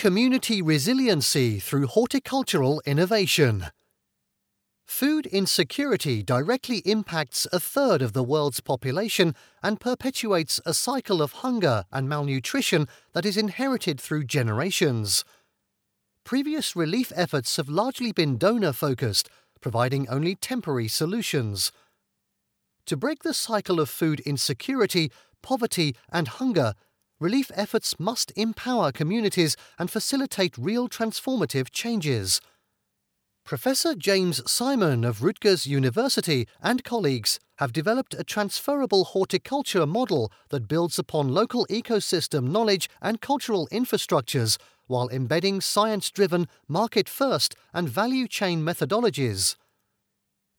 community resiliency through horticultural innovation. Food insecurity directly impacts a third of the world's population and perpetuates a cycle of hunger and malnutrition that is inherited through generations. Previous relief efforts have largely been donor focused, providing only temporary solutions. To break the cycle of food insecurity, poverty, and hunger, relief efforts must empower communities and facilitate real transformative changes. Professor James Simon of Rutgers University and colleagues have developed a transferable horticulture model that builds upon local ecosystem knowledge and cultural infrastructures while embedding science driven, market first, and value chain methodologies.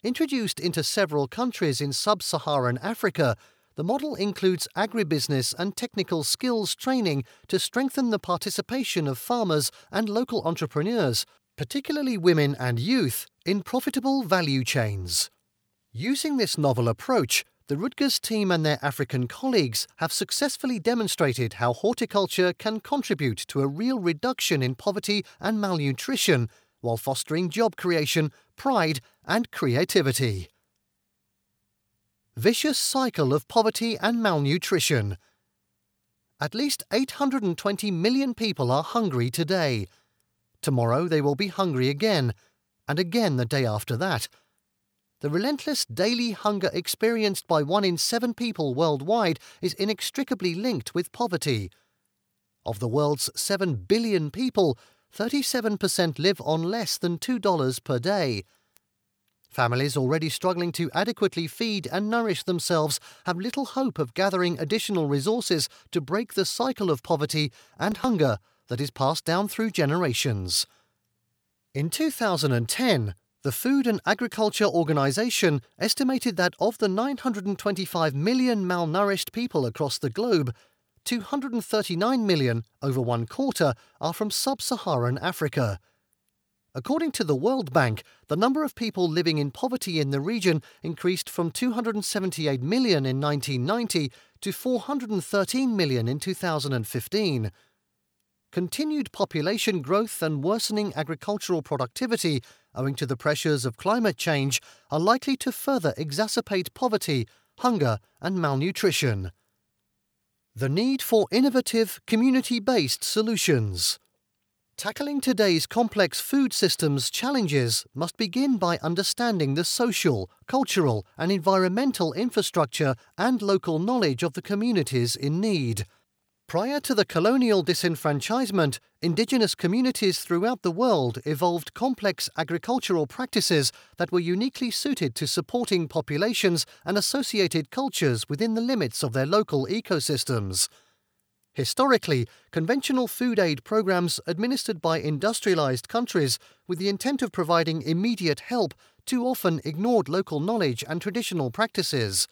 Introduced into several countries in sub Saharan Africa, the model includes agribusiness and technical skills training to strengthen the participation of farmers and local entrepreneurs, particularly women and youth, in profitable value chains. Using this novel approach, the Rutgers team and their African colleagues have successfully demonstrated how horticulture can contribute to a real reduction in poverty and malnutrition while fostering job creation, pride, and creativity. Vicious cycle of poverty and malnutrition. At least 820 million people are hungry today. Tomorrow they will be hungry again, and again the day after that the relentless daily hunger experienced by one in seven people worldwide is inextricably linked with poverty. Of the world's 7 billion people, 37% live on less than $2 per day. Families already struggling to adequately feed and nourish themselves have little hope of gathering additional resources to break the cycle of poverty and hunger that is passed down through generations. In 2010, the Food and Agriculture Organization estimated that of the 925 million malnourished people across the globe, 239 million, over one quarter, are from sub Saharan Africa. According to the World Bank, the number of people living in poverty in the region increased from 278 million in 1990 to 413 million in 2015. Continued population growth and worsening agricultural productivity owing to the pressures of climate change, are likely to further exacerbate poverty, hunger, and malnutrition. The need for innovative, community based solutions. Tackling today's complex food systems challenges must begin by understanding the social, cultural, and environmental infrastructure and local knowledge of the communities in need. Prior to the colonial disenfranchisement, indigenous communities throughout the world evolved complex agricultural practices that were uniquely suited to supporting populations and associated cultures within the limits of their local ecosystems. Historically, conventional food aid programs administered by industrialized countries with the intent of providing immediate help too often ignored local knowledge and traditional practices.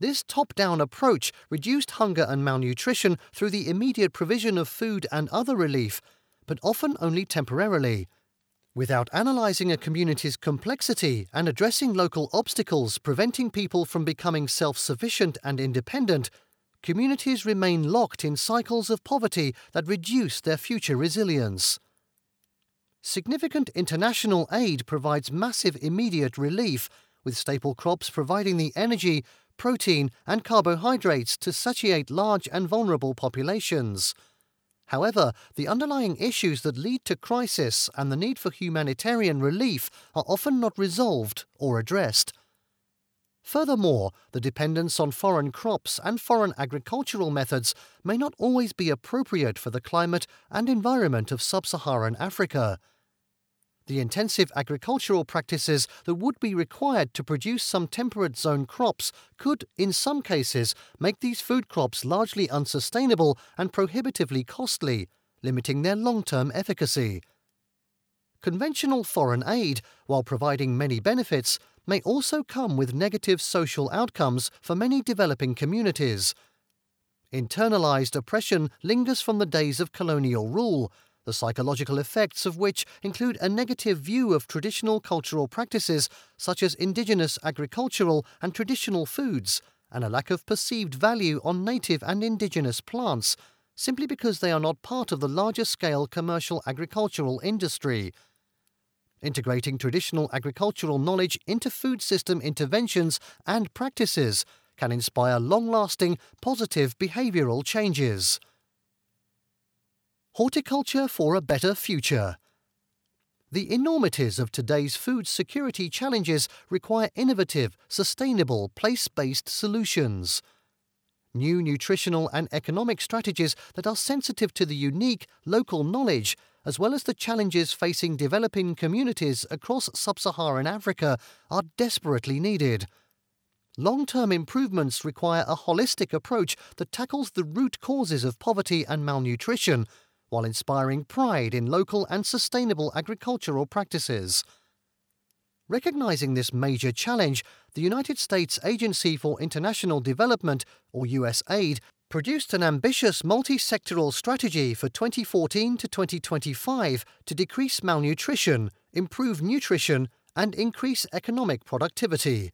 This top down approach reduced hunger and malnutrition through the immediate provision of food and other relief, but often only temporarily. Without analysing a community's complexity and addressing local obstacles preventing people from becoming self sufficient and independent, communities remain locked in cycles of poverty that reduce their future resilience. Significant international aid provides massive immediate relief, with staple crops providing the energy, protein, and carbohydrates to satiate large and vulnerable populations. However, the underlying issues that lead to crisis and the need for humanitarian relief are often not resolved or addressed. Furthermore, the dependence on foreign crops and foreign agricultural methods may not always be appropriate for the climate and environment of sub Saharan Africa the intensive agricultural practices that would be required to produce some temperate zone crops could, in some cases, make these food crops largely unsustainable and prohibitively costly, limiting their long term efficacy. Conventional foreign aid, while providing many benefits, may also come with negative social outcomes for many developing communities. Internalized oppression lingers from the days of colonial rule, the psychological effects of which include a negative view of traditional cultural practices such as indigenous agricultural and traditional foods, and a lack of perceived value on native and indigenous plants, simply because they are not part of the larger scale commercial agricultural industry. Integrating traditional agricultural knowledge into food system interventions and practices can inspire long lasting positive behavioural changes. Horticulture for a Better Future the enormities of today's food security challenges require innovative, sustainable, place based solutions. New nutritional and economic strategies that are sensitive to the unique local knowledge, as well as the challenges facing developing communities across sub Saharan Africa, are desperately needed. Long term improvements require a holistic approach that tackles the root causes of poverty and malnutrition while inspiring pride in local and sustainable agricultural practices. Recognizing this major challenge, the United States Agency for International Development, or USAID, produced an ambitious multi sectoral strategy for 2014 to 2025 to decrease malnutrition, improve nutrition, and increase economic productivity.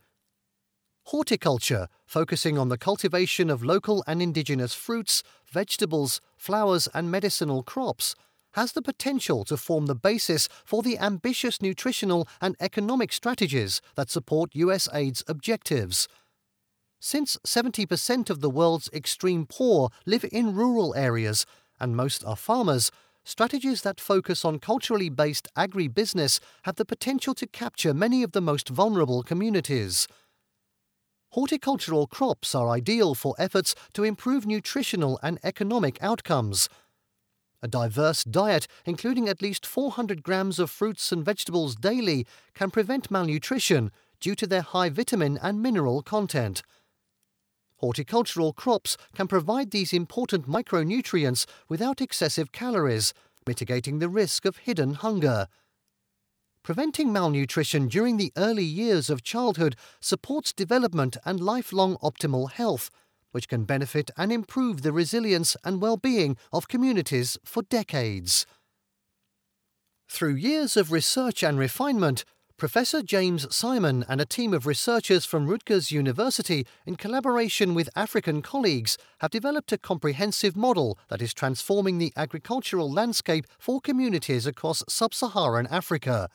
Horticulture, focusing on the cultivation of local and indigenous fruits, vegetables, flowers, and medicinal crops, has the potential to form the basis for the ambitious nutritional and economic strategies that support USAID's objectives. Since 70% of the world's extreme poor live in rural areas, and most are farmers, strategies that focus on culturally based agribusiness have the potential to capture many of the most vulnerable communities horticultural crops are ideal for efforts to improve nutritional and economic outcomes. A diverse diet, including at least 400 grams of fruits and vegetables daily, can prevent malnutrition due to their high vitamin and mineral content. Horticultural crops can provide these important micronutrients without excessive calories, mitigating the risk of hidden hunger. Preventing malnutrition during the early years of childhood supports development and lifelong optimal health, which can benefit and improve the resilience and well being of communities for decades. Through years of research and refinement, Professor James Simon and a team of researchers from Rutgers University, in collaboration with African colleagues, have developed a comprehensive model that is transforming the agricultural landscape for communities across sub Saharan Africa.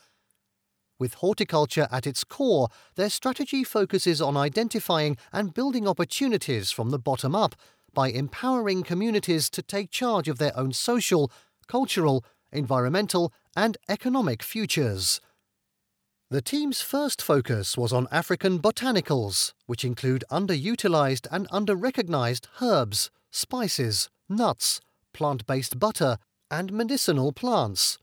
With horticulture at its core, their strategy focuses on identifying and building opportunities from the bottom up by empowering communities to take charge of their own social, cultural, environmental, and economic futures. The team's first focus was on African botanicals, which include underutilized and underrecognized herbs, spices, nuts, plant based butter, and medicinal plants.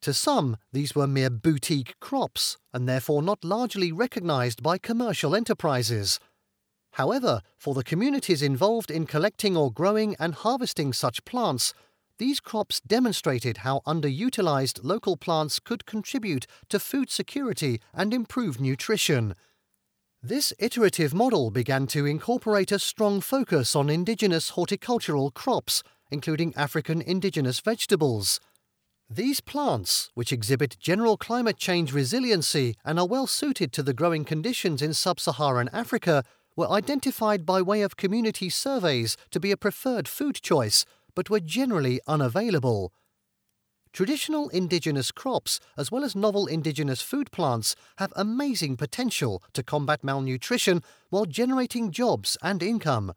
To some, these were mere boutique crops and therefore not largely recognized by commercial enterprises. However, for the communities involved in collecting or growing and harvesting such plants, these crops demonstrated how underutilized local plants could contribute to food security and improve nutrition. This iterative model began to incorporate a strong focus on indigenous horticultural crops, including African indigenous vegetables. These plants, which exhibit general climate change resiliency and are well suited to the growing conditions in sub Saharan Africa, were identified by way of community surveys to be a preferred food choice, but were generally unavailable. Traditional indigenous crops, as well as novel indigenous food plants, have amazing potential to combat malnutrition while generating jobs and income.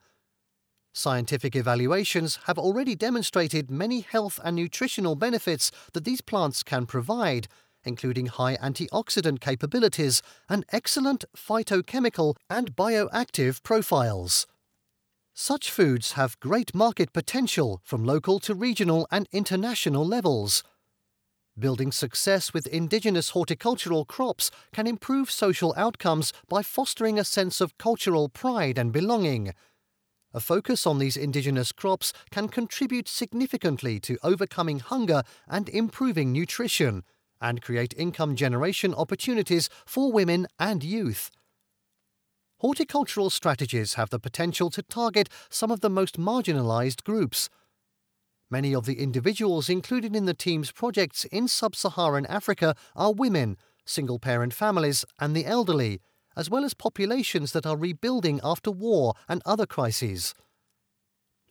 Scientific evaluations have already demonstrated many health and nutritional benefits that these plants can provide, including high antioxidant capabilities and excellent phytochemical and bioactive profiles. Such foods have great market potential from local to regional and international levels. Building success with indigenous horticultural crops can improve social outcomes by fostering a sense of cultural pride and belonging a focus on these indigenous crops can contribute significantly to overcoming hunger and improving nutrition, and create income generation opportunities for women and youth. Horticultural strategies have the potential to target some of the most marginalized groups. Many of the individuals included in the team's projects in sub Saharan Africa are women, single parent families, and the elderly as well as populations that are rebuilding after war and other crises.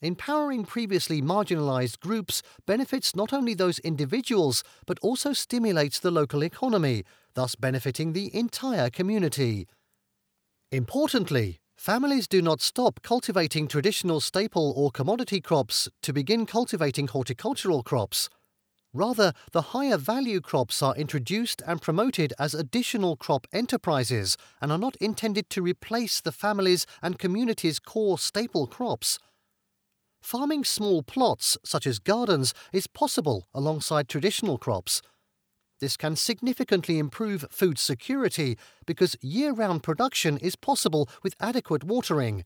empowering previously marginalized groups benefits not only those individuals but also stimulates the local economy, thus benefiting the entire community. Importantly, families do not stop cultivating traditional staple or commodity crops to begin cultivating horticultural crops. Rather, the higher value crops are introduced and promoted as additional crop enterprises and are not intended to replace the family's and community's core staple crops. Farming small plots, such as gardens, is possible alongside traditional crops. This can significantly improve food security because year round production is possible with adequate watering.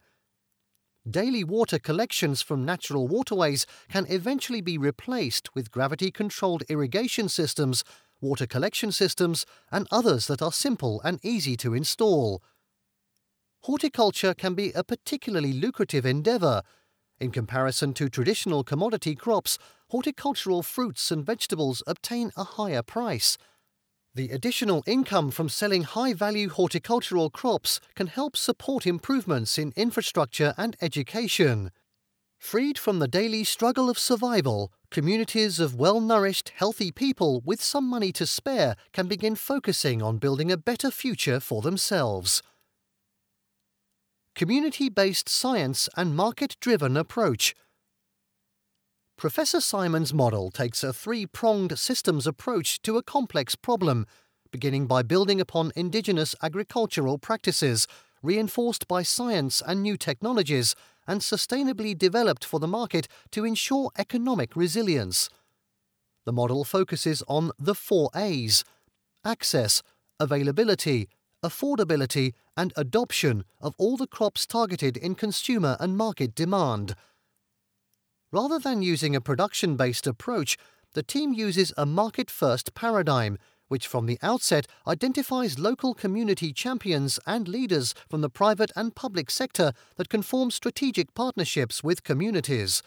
Daily water collections from natural waterways can eventually be replaced with gravity controlled irrigation systems, water collection systems, and others that are simple and easy to install. Horticulture can be a particularly lucrative endeavour. In comparison to traditional commodity crops, horticultural fruits and vegetables obtain a higher price. The additional income from selling high value horticultural crops can help support improvements in infrastructure and education. Freed from the daily struggle of survival, communities of well nourished, healthy people with some money to spare can begin focusing on building a better future for themselves. Community based science and market driven approach. Professor Simon's model takes a three pronged systems approach to a complex problem, beginning by building upon indigenous agricultural practices, reinforced by science and new technologies, and sustainably developed for the market to ensure economic resilience. The model focuses on the four A's access, availability, affordability, and adoption of all the crops targeted in consumer and market demand. Rather than using a production based approach, the team uses a market first paradigm, which from the outset identifies local community champions and leaders from the private and public sector that can form strategic partnerships with communities.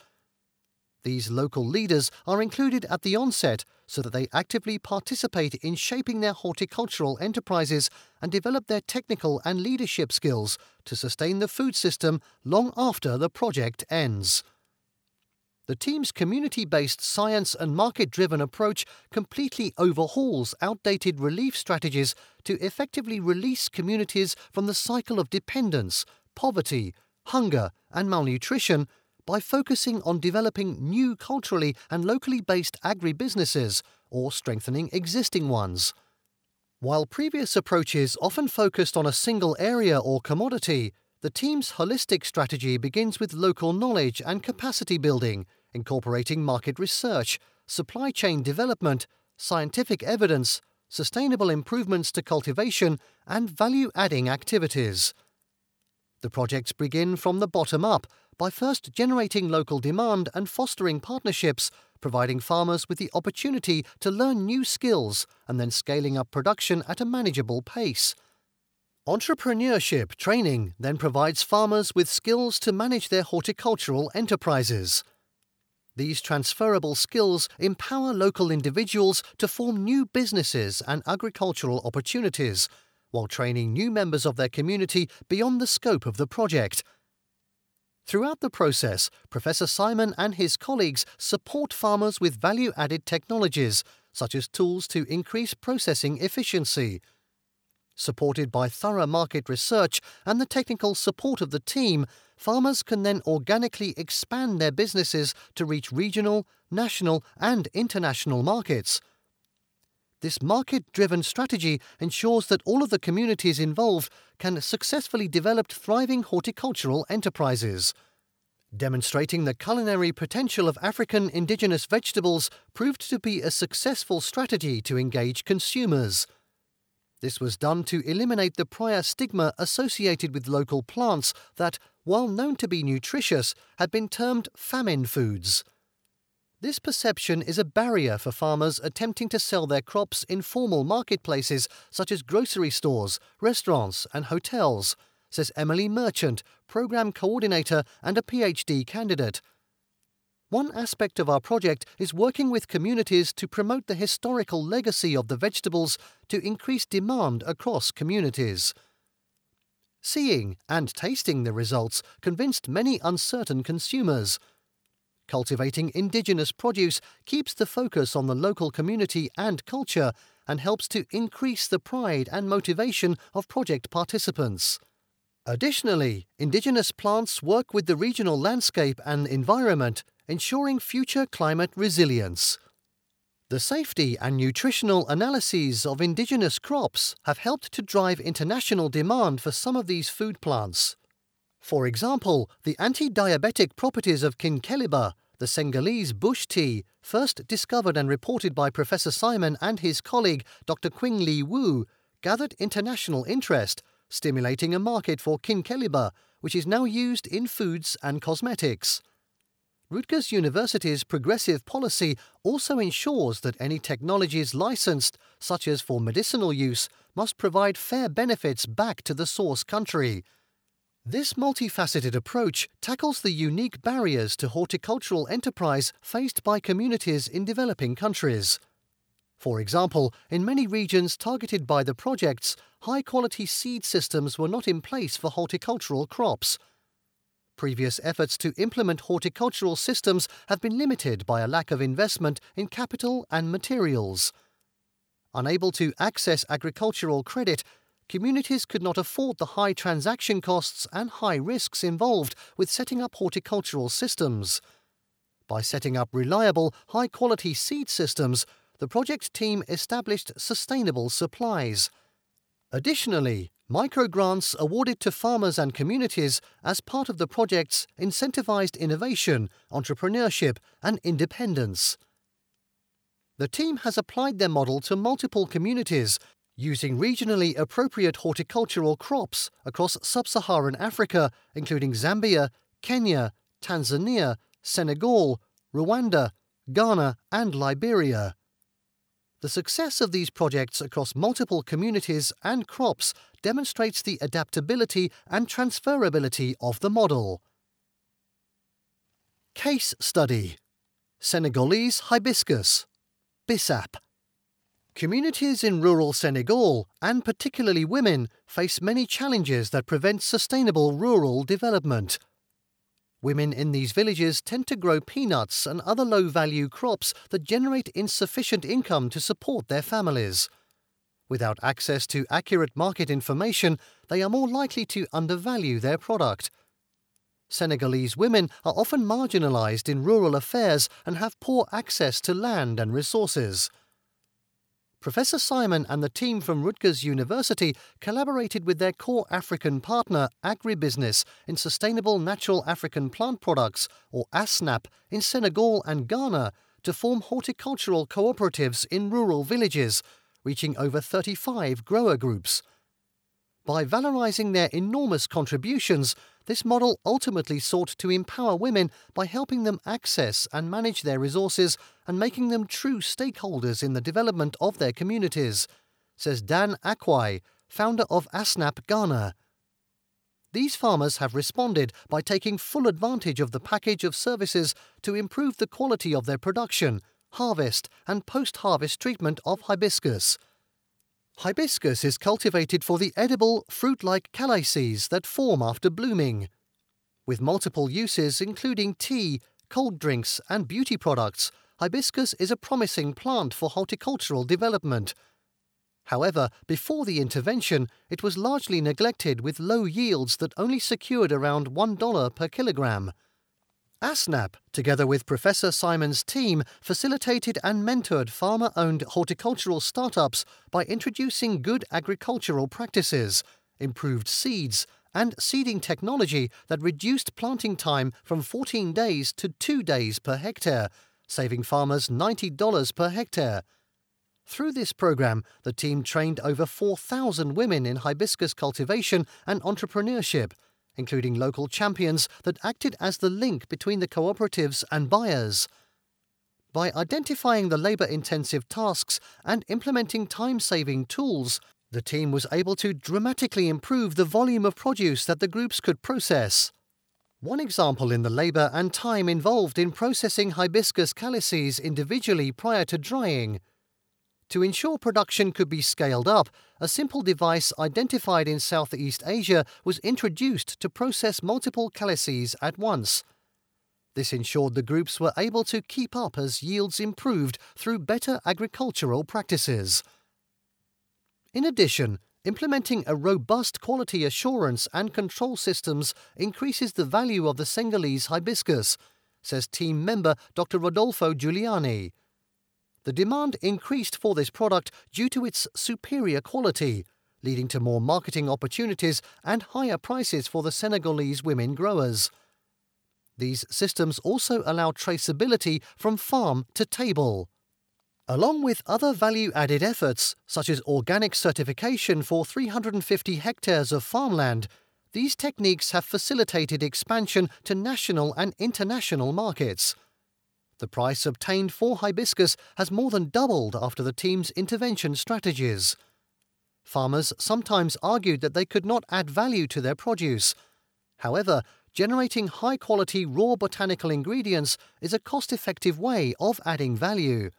These local leaders are included at the onset so that they actively participate in shaping their horticultural enterprises and develop their technical and leadership skills to sustain the food system long after the project ends. The team's community based science and market driven approach completely overhauls outdated relief strategies to effectively release communities from the cycle of dependence, poverty, hunger, and malnutrition by focusing on developing new culturally and locally based agribusinesses or strengthening existing ones. While previous approaches often focused on a single area or commodity, the team's holistic strategy begins with local knowledge and capacity building incorporating market research, supply chain development, scientific evidence, sustainable improvements to cultivation, and value adding activities. The projects begin from the bottom up by first generating local demand and fostering partnerships, providing farmers with the opportunity to learn new skills and then scaling up production at a manageable pace. Entrepreneurship training then provides farmers with skills to manage their horticultural enterprises. These transferable skills empower local individuals to form new businesses and agricultural opportunities, while training new members of their community beyond the scope of the project. Throughout the process, Professor Simon and his colleagues support farmers with value added technologies, such as tools to increase processing efficiency. Supported by thorough market research and the technical support of the team, farmers can then organically expand their businesses to reach regional, national, and international markets. This market driven strategy ensures that all of the communities involved can successfully develop thriving horticultural enterprises. Demonstrating the culinary potential of African indigenous vegetables proved to be a successful strategy to engage consumers. This was done to eliminate the prior stigma associated with local plants that, while known to be nutritious, had been termed famine foods. This perception is a barrier for farmers attempting to sell their crops in formal marketplaces such as grocery stores, restaurants, and hotels, says Emily Merchant, Program Coordinator and a PhD candidate. One aspect of our project is working with communities to promote the historical legacy of the vegetables to increase demand across communities. Seeing and tasting the results convinced many uncertain consumers. Cultivating indigenous produce keeps the focus on the local community and culture and helps to increase the pride and motivation of project participants. Additionally, indigenous plants work with the regional landscape and environment, ensuring future climate resilience. The safety and nutritional analyses of indigenous crops have helped to drive international demand for some of these food plants. For example, the anti diabetic properties of Kinkeliba, the Senegalese bush tea, first discovered and reported by Professor Simon and his colleague Dr. Qing Li Wu, gathered international interest, stimulating a market for Kinkeliba, which is now used in foods and cosmetics. Rutgers University's progressive policy also ensures that any technologies licensed, such as for medicinal use, must provide fair benefits back to the source country. This multifaceted approach tackles the unique barriers to horticultural enterprise faced by communities in developing countries. For example, in many regions targeted by the projects, high quality seed systems were not in place for horticultural crops. Previous efforts to implement horticultural systems have been limited by a lack of investment in capital and materials. Unable to access agricultural credit, communities could not afford the high transaction costs and high risks involved with setting up horticultural systems. By setting up reliable, high quality seed systems, the project team established sustainable supplies. Additionally, microgrants awarded to farmers and communities as part of the projects incentivized innovation, entrepreneurship, and independence. The team has applied their model to multiple communities using regionally appropriate horticultural crops across sub Saharan Africa, including Zambia, Kenya, Tanzania, Senegal, Rwanda, Ghana, and Liberia. The success of these projects across multiple communities and crops demonstrates the adaptability and transferability of the model. Case Study Senegalese Hibiscus Bissap Communities in rural Senegal, and particularly women, face many challenges that prevent sustainable rural development. Women in these villages tend to grow peanuts and other low value crops that generate insufficient income to support their families. Without access to accurate market information, they are more likely to undervalue their product. Senegalese women are often marginalized in rural affairs and have poor access to land and resources. Professor Simon and the team from Rutgers University collaborated with their core African partner, Agribusiness, in Sustainable Natural African Plant Products, or ASNAPP, in Senegal and Ghana to form horticultural cooperatives in rural villages, reaching over 35 grower groups. By valorizing their enormous contributions, this model ultimately sought to empower women by helping them access and manage their resources and making them true stakeholders in the development of their communities, says Dan Acquaye, founder of ASNAPP Ghana. These farmers have responded by taking full advantage of the package of services to improve the quality of their production, harvest, and post harvest treatment of hibiscus. Hibiscus is cultivated for the edible, fruit like calyces that form after blooming. With multiple uses, including tea, cold drinks, and beauty products, hibiscus is a promising plant for horticultural development. However, before the intervention, it was largely neglected with low yields that only secured around $1 per kilogram. ASNAPP, together with Professor Simon's team, facilitated and mentored farmer owned horticultural startups by introducing good agricultural practices, improved seeds, and seeding technology that reduced planting time from 14 days to 2 days per hectare, saving farmers $90 per hectare. Through this program, the team trained over 4,000 women in hibiscus cultivation and entrepreneurship including local champions that acted as the link between the cooperatives and buyers. By identifying the labour intensive tasks and implementing time saving tools, the team was able to dramatically improve the volume of produce that the groups could process. One example in the labour and time involved in processing hibiscus calyces individually prior to drying to ensure production could be scaled up, a simple device identified in Southeast Asia was introduced to process multiple calices at once. This ensured the groups were able to keep up as yields improved through better agricultural practices. In addition, implementing a robust quality assurance and control systems increases the value of the Senegalese hibiscus, says team member Dr. Rodolfo Juliani. The demand increased for this product due to its superior quality, leading to more marketing opportunities and higher prices for the Senegalese women growers. These systems also allow traceability from farm to table. Along with other value added efforts, such as organic certification for 350 hectares of farmland, these techniques have facilitated expansion to national and international markets. The price obtained for hibiscus has more than doubled after the team's intervention strategies. Farmers sometimes argued that they could not add value to their produce. However, generating high quality raw botanical ingredients is a cost effective way of adding value.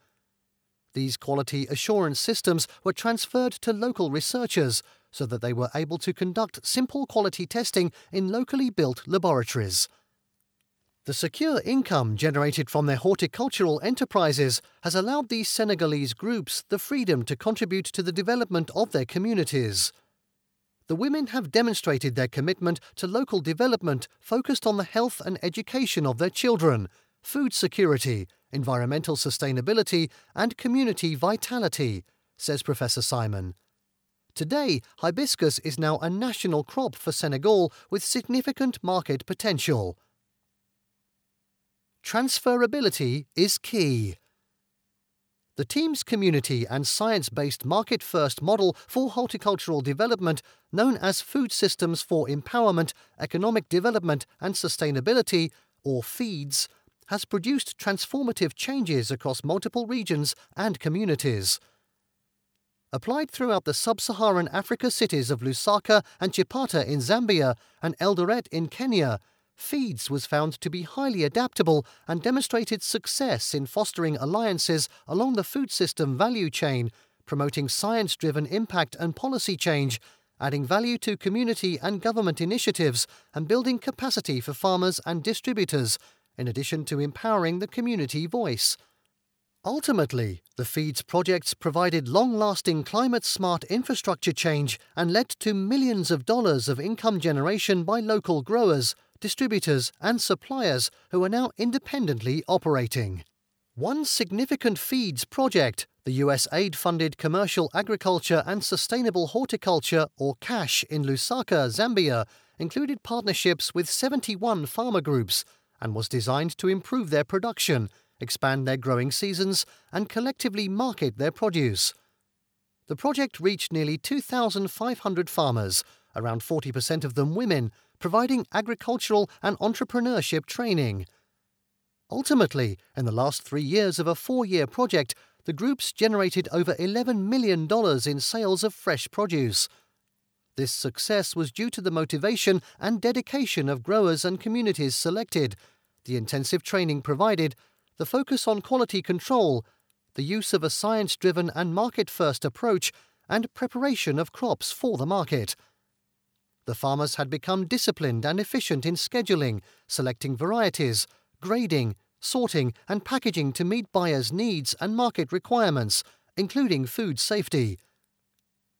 These quality assurance systems were transferred to local researchers so that they were able to conduct simple quality testing in locally built laboratories. The secure income generated from their horticultural enterprises has allowed these Senegalese groups the freedom to contribute to the development of their communities. The women have demonstrated their commitment to local development focused on the health and education of their children, food security, environmental sustainability, and community vitality, says Professor Simon. Today, hibiscus is now a national crop for Senegal with significant market potential. Transferability is key. The team's community and science based market first model for horticultural development, known as Food Systems for Empowerment, Economic Development and Sustainability, or FEEDS, has produced transformative changes across multiple regions and communities. Applied throughout the sub Saharan Africa cities of Lusaka and Chipata in Zambia and Eldoret in Kenya, Feeds was found to be highly adaptable and demonstrated success in fostering alliances along the food system value chain, promoting science driven impact and policy change, adding value to community and government initiatives, and building capacity for farmers and distributors, in addition to empowering the community voice. Ultimately, the FEEDS projects provided long lasting climate smart infrastructure change and led to millions of dollars of income generation by local growers distributors, and suppliers who are now independently operating. One significant feeds project, the USAID funded Commercial Agriculture and Sustainable Horticulture, or CASH, in Lusaka, Zambia, included partnerships with 71 farmer groups and was designed to improve their production, expand their growing seasons, and collectively market their produce. The project reached nearly 2,500 farmers, around 40% of them women, providing agricultural and entrepreneurship training. Ultimately, in the last three years of a four year project, the groups generated over $11 million in sales of fresh produce. This success was due to the motivation and dedication of growers and communities selected, the intensive training provided, the focus on quality control, the use of a science driven and market first approach, and preparation of crops for the market. The farmers had become disciplined and efficient in scheduling, selecting varieties, grading, sorting, and packaging to meet buyers' needs and market requirements, including food safety.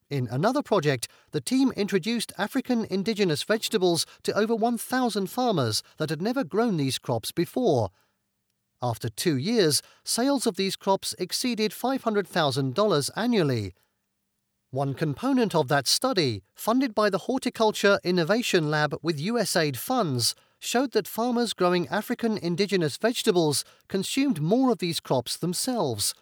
In another project, the team introduced African indigenous vegetables to over 1,000 farmers that had never grown these crops before. After two years, sales of these crops exceeded $500,000 annually. One component of that study, funded by the Horticulture Innovation Lab with USAID funds, showed that farmers growing African indigenous vegetables consumed more of these crops themselves.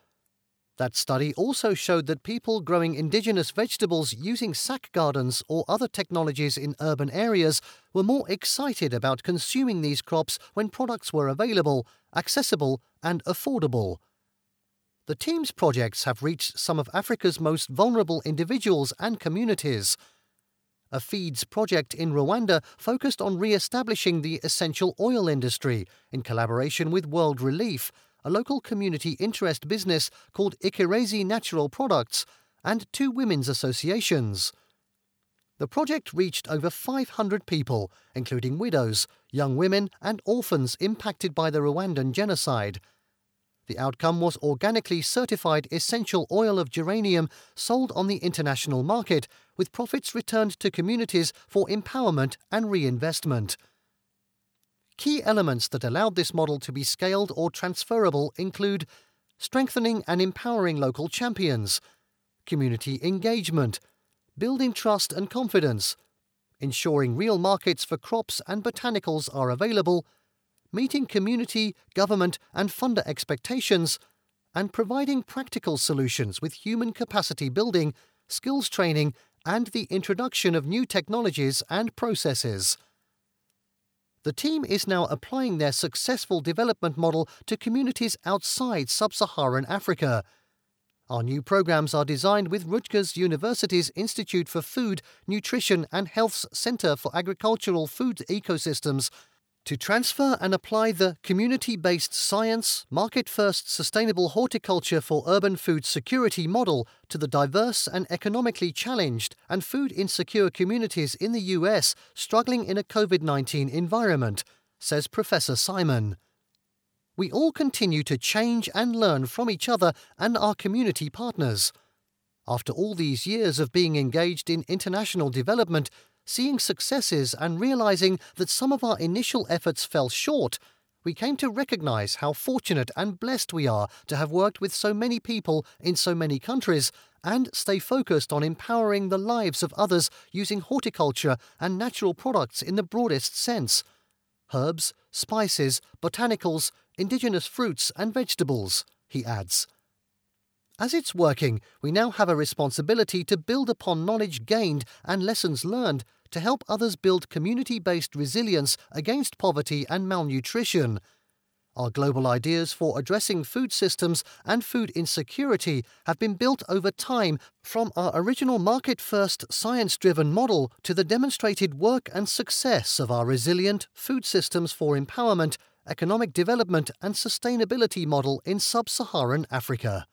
That study also showed that people growing indigenous vegetables using sack gardens or other technologies in urban areas were more excited about consuming these crops when products were available, accessible, and affordable. The team's projects have reached some of Africa's most vulnerable individuals and communities. A feeds project in Rwanda focused on re establishing the essential oil industry in collaboration with World Relief, a local community interest business called Ikirezi Natural Products, and two women's associations. The project reached over 500 people, including widows, young women, and orphans impacted by the Rwandan genocide. The outcome was organically certified essential oil of geranium sold on the international market, with profits returned to communities for empowerment and reinvestment. Key elements that allowed this model to be scaled or transferable include strengthening and empowering local champions, community engagement, building trust and confidence, ensuring real markets for crops and botanicals are available, meeting community, government, and funder expectations, and providing practical solutions with human capacity building, skills training, and the introduction of new technologies and processes. The team is now applying their successful development model to communities outside sub Saharan Africa our new programs are designed with Rutgers University's Institute for Food, Nutrition and Health's Center for Agricultural Food Ecosystems to transfer and apply the community based science, market first sustainable horticulture for urban food security model to the diverse and economically challenged and food insecure communities in the US struggling in a COVID 19 environment, says Professor Simon we all continue to change and learn from each other and our community partners. After all these years of being engaged in international development, seeing successes and realizing that some of our initial efforts fell short, we came to recognize how fortunate and blessed we are to have worked with so many people in so many countries and stay focused on empowering the lives of others using horticulture and natural products in the broadest sense herbs, spices, botanicals, indigenous fruits and vegetables, he adds. As it's working, we now have a responsibility to build upon knowledge gained and lessons learned to help others build community based resilience against poverty and malnutrition. Our global ideas for addressing food systems and food insecurity have been built over time from our original market first science driven model to the demonstrated work and success of our resilient food systems for empowerment economic development and sustainability model in sub Saharan Africa.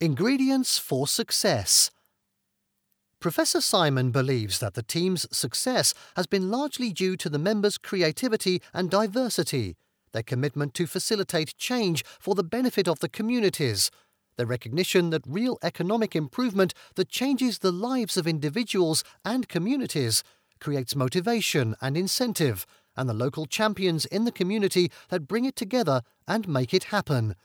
Ingredients for Success Professor Simon believes that the team's success has been largely due to the members' creativity and diversity, their commitment to facilitate change for the benefit of the communities, their recognition that real economic improvement that changes the lives of individuals and communities creates motivation and incentive and the local champions in the community that bring it together and make it happen.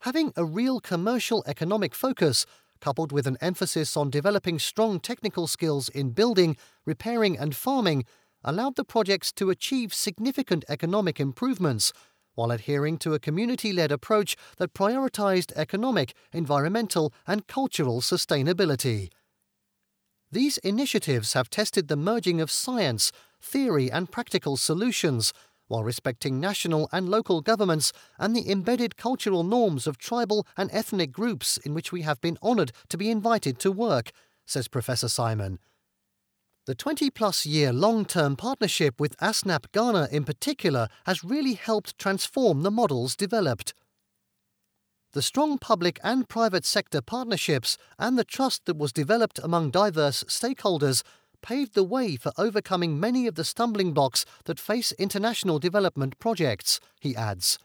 Having a real commercial economic focus, coupled with an emphasis on developing strong technical skills in building, repairing, and farming, allowed the projects to achieve significant economic improvements while adhering to a community led approach that prioritized economic, environmental, and cultural sustainability. These initiatives have tested the merging of science, theory, and practical solutions, while respecting national and local governments and the embedded cultural norms of tribal and ethnic groups in which we have been honoured to be invited to work, says Professor Simon. The 20 plus year long term partnership with ASNAPP Ghana in particular has really helped transform the models developed. The strong public and private sector partnerships and the trust that was developed among diverse stakeholders paved the way for overcoming many of the stumbling blocks that face international development projects, he adds.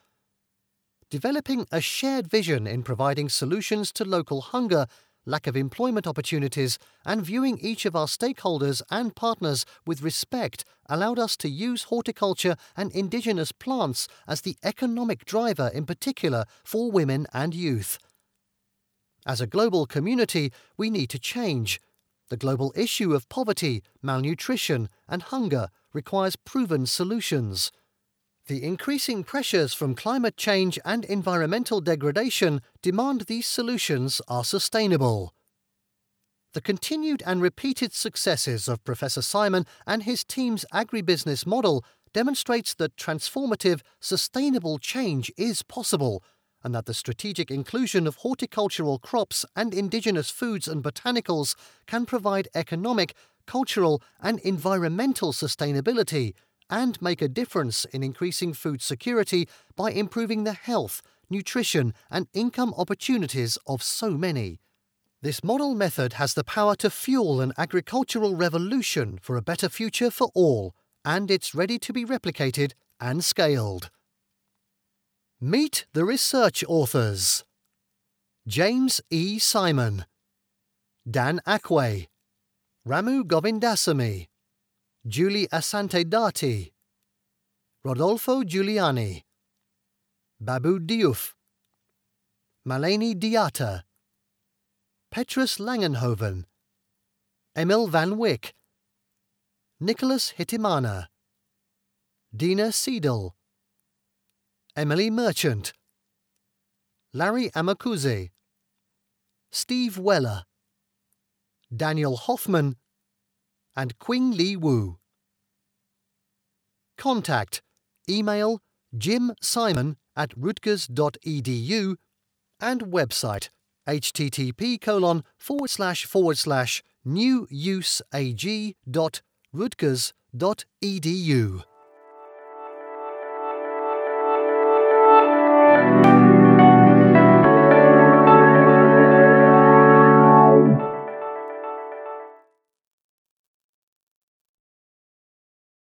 Developing a shared vision in providing solutions to local hunger, lack of employment opportunities, and viewing each of our stakeholders and partners with respect allowed us to use horticulture and indigenous plants as the economic driver in particular for women and youth. As a global community, we need to change the global issue of poverty, malnutrition, and hunger requires proven solutions. The increasing pressures from climate change and environmental degradation demand these solutions are sustainable. The continued and repeated successes of Professor Simon and his team's agribusiness model demonstrates that transformative, sustainable change is possible and that the strategic inclusion of horticultural crops and indigenous foods and botanicals can provide economic, cultural, and environmental sustainability and make a difference in increasing food security by improving the health, nutrition, and income opportunities of so many. This model method has the power to fuel an agricultural revolution for a better future for all and it's ready to be replicated and scaled. Meet the research authors. James E. Simon, Dan Acquaye, Ramu Govindasamy, Julie Asante Dartey, Rodolfo Juliani, Babu Diouf, Maleni Diata, Petrus Langenhoven, Emil Van Wyck, Nicholas Hitimana, Dina Seidel, Emily Merchant, Larry Amakuze, Steve Weller, Daniel Hoffman, and Qing Li Wu. Contact email Jim Simon at rutgers.edu and website http colon forward slash forward slash newuseag.rutgers.edu.